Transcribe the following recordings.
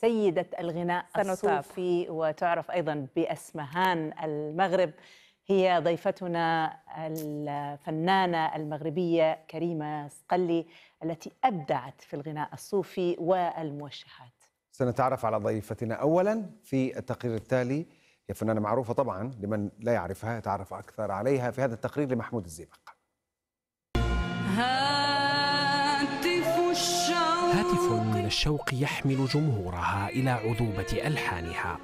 سيدة الغناء. الصوفي وتعرف أيضا بأسمهان المغرب. هي ضيفتنا الفنانة المغربية كريمة سقلي التي أبدعت في الغناء الصوفي والموشحات. سنتعرف على ضيفتنا اولا في التقرير التالي. هي فنانة معروفة طبعا لمن لا يعرفها يتعرف أكثر عليها في هذا التقرير لمحمود الزيبق. هاتف من الشوق يحمل جمهورها إلى عذوبة ألحانها.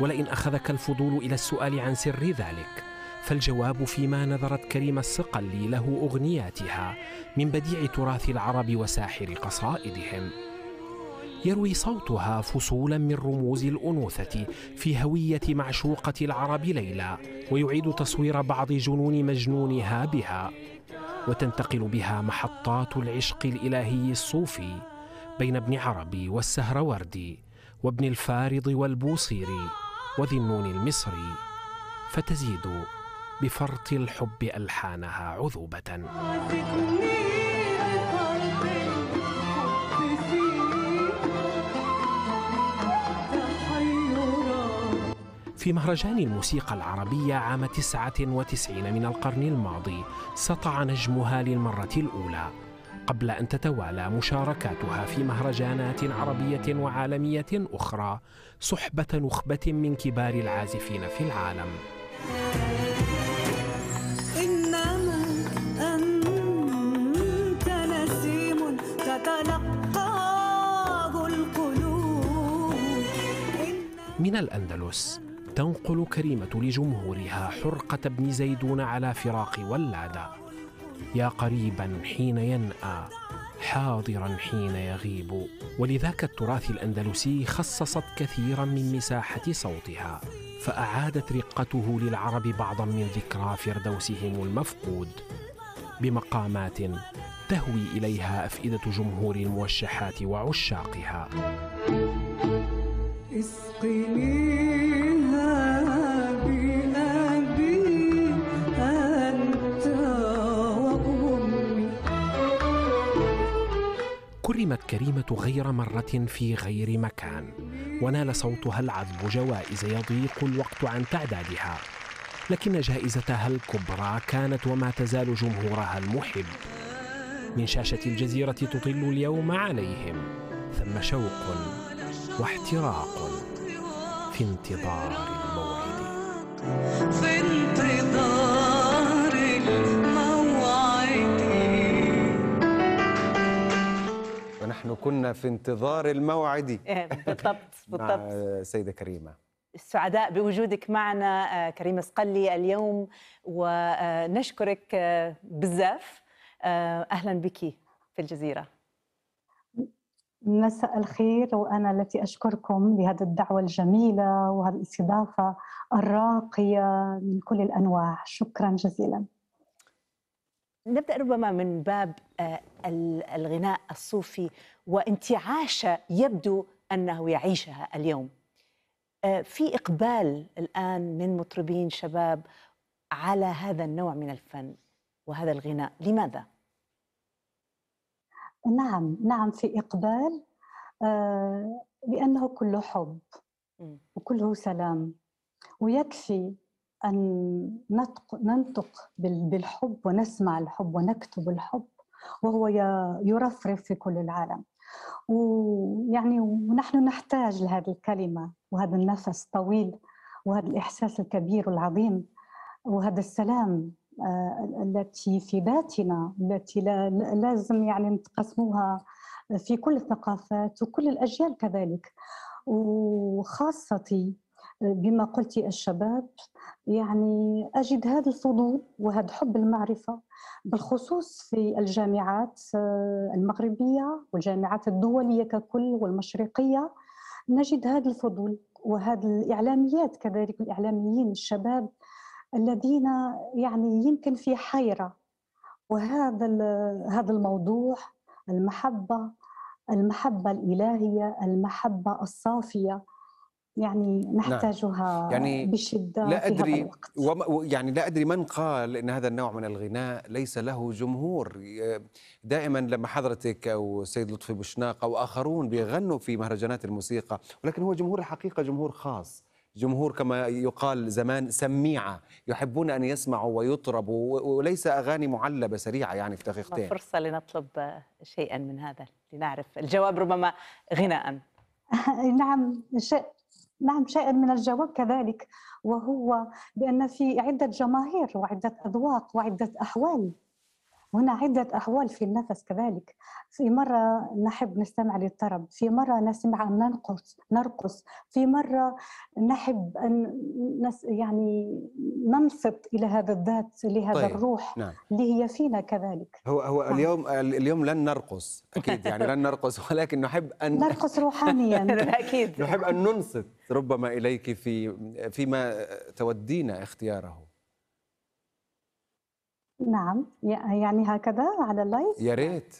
ولئن أخذك الفضول إلى السؤال عن سر ذلك فالجواب فيما نظرت كريمة الصقلي له أغنياتها من بديع تراث العرب وساحر قصائدهم. يروي صوتها فصولا من رموز الأنوثة في هوية معشوقة العرب ليلى ويعيد تصوير بعض جنون مجنونها بها. وتنتقل بها محطات العشق الإلهي الصوفي بين ابن عربي والسهروردي وابن الفارض والبوصيري وذي النون المصري فتزيد بفرط الحب ألحانها عذوبة. في مهرجان الموسيقى العربية عام 99 من القرن الماضي سطع نجمها للمرة الأولى. قبل أن تتوالى مشاركاتها في مهرجانات عربية وعالمية أخرى صحبة نخبة من كبار العازفين في العالم. إنما أنت نسيم تتلقاه القلوب. من الأندلس. تنقل كريمة لجمهورها حرقة ابن زيدون على فراق ولادة يا قريبا حين ينأى حاضرا حين يغيب. ولذاك التراث الأندلسي خصصت كثيرا من مساحة صوتها فأعادت رقته للعرب بعضا من ذكرى فردوسهم المفقود. بمقامات تهوي إليها أفئدة جمهور الموشحات وعشاقها. اسقنيها كرمت كريمة غير مرة في غير مكان. ونال صوتها العذب جوائز يضيق الوقت عن تعدادها. لكن جائزتها الكبرى كانت وما تزال جمهورها المحب. من شاشة الجزيرة تطل اليوم عليهم. ثم شوق واحتراق في انتظار الموعد. في انتظار. ونحن كنا في انتظار الموعد. إيه، بالضبط مع بالضبط. سيدة كريمة. السعداء بوجودك معنا آه، كريمة سقلي اليوم ونشكرك آه، بزاف آه، أهلا بك في الجزيرة. مساء الخير وأنا التي أشكركم لهذه الدعوة الجميلة وهذه الاستضافة الراقية من كل الأنواع. شكرا جزيلا. نبدأ ربما من باب آه، ال- الغناء الصوفي وانتعاشة يبدو أنه يعيشها اليوم آه، في إقبال الآن من مطربين شباب على هذا النوع من الفن وهذا الغناء لماذا؟ نعم نعم في إقبال آه، لأنه كله حب. وكله سلام ويكفي أن نطق ننطق بال- بالحب ونسمع الحب ونكتب الحب وهو يرفرف في كل العالم. ويعني ونحن نحتاج لهذه الكلمة وهذا النفس الطويل وهذا الإحساس الكبير والعظيم وهذا السلام آه، التي في ذاتنا التي لا لا- لازم يعني نتقسموها في كل الثقافات وكل الأجيال كذلك. وخاصة بما قلت الشباب يعني أجد هذا الفضول وهذا حب المعرفة بالخصوص في الجامعات آه، المغربية والجامعات الدولية ككل والمشرقية نجد هذا الفضول وهذا الإعلاميات كذلك الإعلاميين الشباب الذين يعني يمكن في حيرة وهذا هذا الموضوع المحبة المحبة الإلهية المحبة الصافية يعني نحتاجها يعني بشدة لا في هذا أدري الوقت. وما يعني لا أدري من قال إن هذا النوع من الغناء ليس له جمهور. دائما لما حضرتك أو السيد لطفي بوشناق أو آخرون بيغنوا في مهرجانات الموسيقى ولكن هو جمهور الحقيقة جمهور خاص. جمهور كما يقال زمان سميعة يحبون أن يسمعوا ويطربوا وليس أغاني معلبة سريعة يعني في دقيقتين. فرصة لنطلب شيئا من هذا لنعرف الجواب ربما غناء. نعم شيء نعم شيء من الجواب كذلك. وهو بأن في عدة جماهير وعدة أذواق وعدة أحوال. هنا عدة أحوال في النفس كذلك. في مرة نحب نستمع للطرب في مرة نسمع أن نرقص نرقص في مرة نحب أن نس يعني ننصت إلى هذا الذات لهذا طيب،. الروح نعم. اللي هي فينا كذلك. هو هو نعم. اليوم اليوم لن نرقص أكيد يعني لن نرقص ولكن نحب أن نرقص روحانيا. أكيد. نحب أن ننصت ربما إليك في فيما تودين اختياره. نعم يعني هكذا على اللايف يا ريت.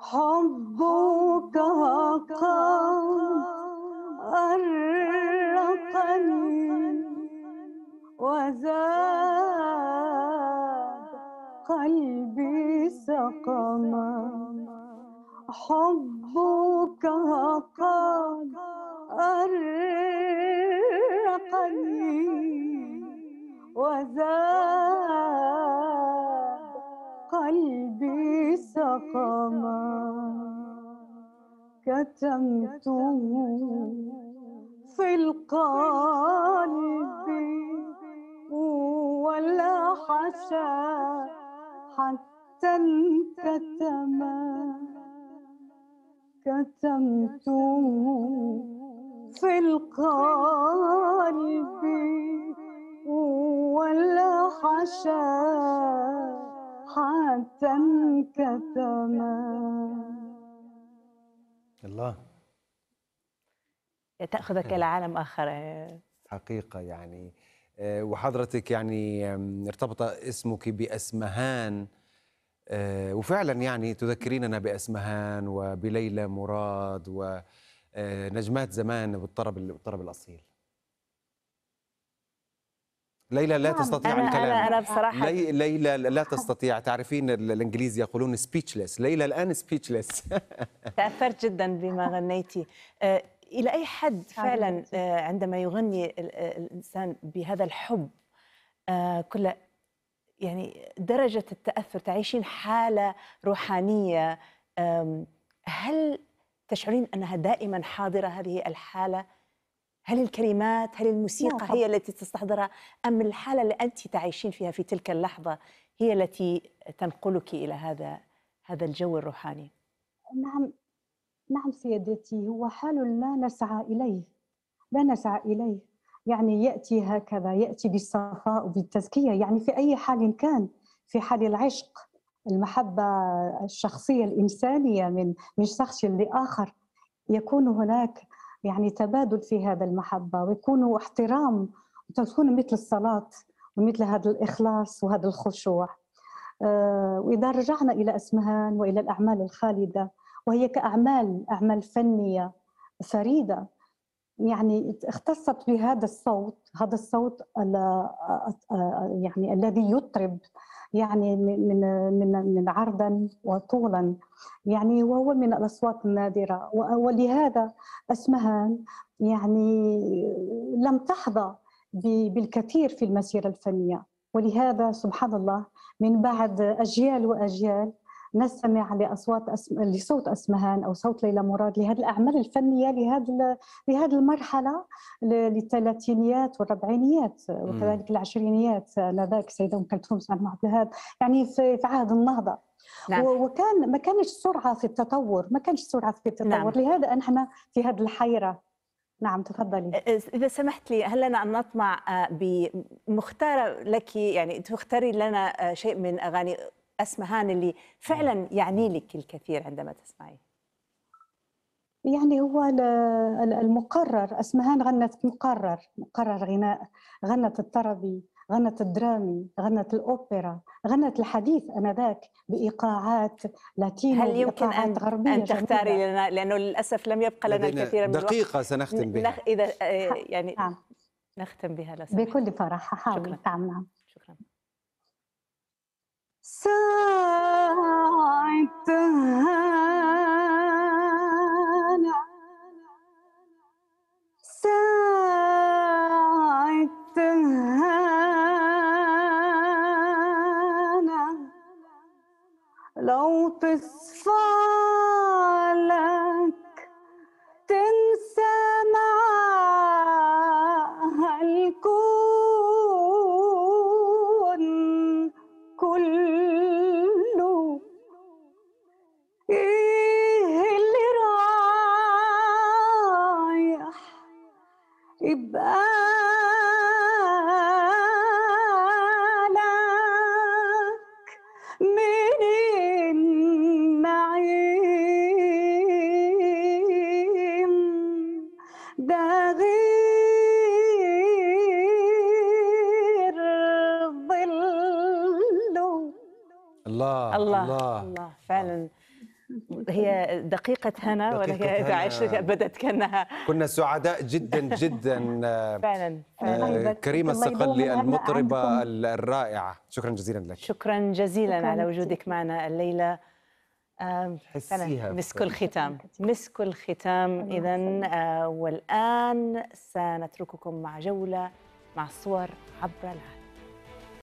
حبك قد سقما حبك قد أرقني وزاد قلبي سقما. كتمت في القلب ولا حشا حتى انكتما كتمت في القلب ولا حشا حتى انكتما الله. تأخذك إلى عالم آخر. حقيقة يعني. آه، وحضرتك يعني ارتبط اسمك بأسمهان. وفعلا يعني تذكريننا بأسمهان وبليلى مراد ونجمات زمان بالطرب بالطرب الأصيل. ليلى لا نعم. تستطيع أنا الكلام. أنا أنا بصراحة لي ليلى لا تستطيع. تعرفين ال- الانجليز يقولون speechless ليلى الآن speechless تأثرت جدا بما غنيتي. آه، إلى أي حد فعلا. آه، عندما يغني ال- آه، الإنسان بهذا الحب آه، كل يعني درجة التأثر تعيشين حالة روحانية هل تشعرين أنها دائما حاضرة هذه الحالة؟ هل الكلمات هل الموسيقى طبعاً. هي التي تستحضرها أم الحالة اللي أنت تعيشين فيها في تلك اللحظة هي التي تنقلك إلى هذا هذا الجو الروحاني؟ نعم نعم سيدتي هو حال لا نسعى إليه لا نسعى إليه يعني يأتي هكذا يأتي بالصفاء وبالتزكية. يعني في أي حال كان في حال العشق المحبة الشخصية الإنسانية من من شخص لآخر يكون هناك يعني تبادل في هذا المحبة ويكون احترام وتكون مثل الصلاة ومثل هذا الإخلاص وهذا الخشوع. آه، وإذا رجعنا إلى أسمهان وإلى الأعمال الخالدة وهي كأعمال أعمال فنية فريدة يعني اختصت بهذا الصوت هذا الصوت ال- يعني الذي يطرب يعني من من من عرضا وطولا. يعني وهو من الأصوات النادرة. ولهذا اسمهان يعني لم تحظى بالكثير في المسيرة الفنية. ولهذا سبحان الله من بعد أجيال وأجيال نستمع لأصوات أسم... لصوت أسمهان أو صوت ليلى مراد لهذه الأعمال الفنية لهذه لهذه المرحلة للثلاثينيات والربعينيات وكذلك العشرينيات آنذاك السيده أم كلثوم سعد عبد الوهاب يعني في عهد النهضة. نعم. وكان ما كانش سرعة في التطور ما كانش سرعة في التطور. نعم. لهذا نحن في هذه الحيرة. نعم تفضلي. إذا سمحت لي هل لنا أن نطمع بمختارة لك يعني تختاري لنا شيء من أغاني أسمهان اللي فعلا يعني لك الكثير عندما تسمعيه. يعني هو ال- ال- المقرر أسمهان غنت مقرر مقرر غناء غنت الطربي غنت الدرامي غنت الأوبرا غنت الحديث أنذاك بإيقاعات لاتينو هل يمكن ان بإيقاعات غربية أن تختاري جميلة. لنا؟ لأنه للأسف لم يبقى لنا الكثير من الوقت. دقيقة سنختم بها. نخ... إذا آه، يعني نعم. نختم بها لو سمحت. بكل فرح. حاول. شكراً. نعم. نعم الله. الله. الله, فعلا. هي دقيقة هنا دقيقة ولكن. عشت بدت كأنها كنا سعداء جدا جدا. آه، فعلا. آه، الله كريمة الصقلي المطربة. الرائعة. شكرا جزيلا لك. شكرا جزيلا شكراً على. وجودك معنا الليلة. آم، حسيها فعلا. مسك الختام. مسك الختام إذا يسلمك. والآن سنترككم مع جولة مع صور عبر العالم.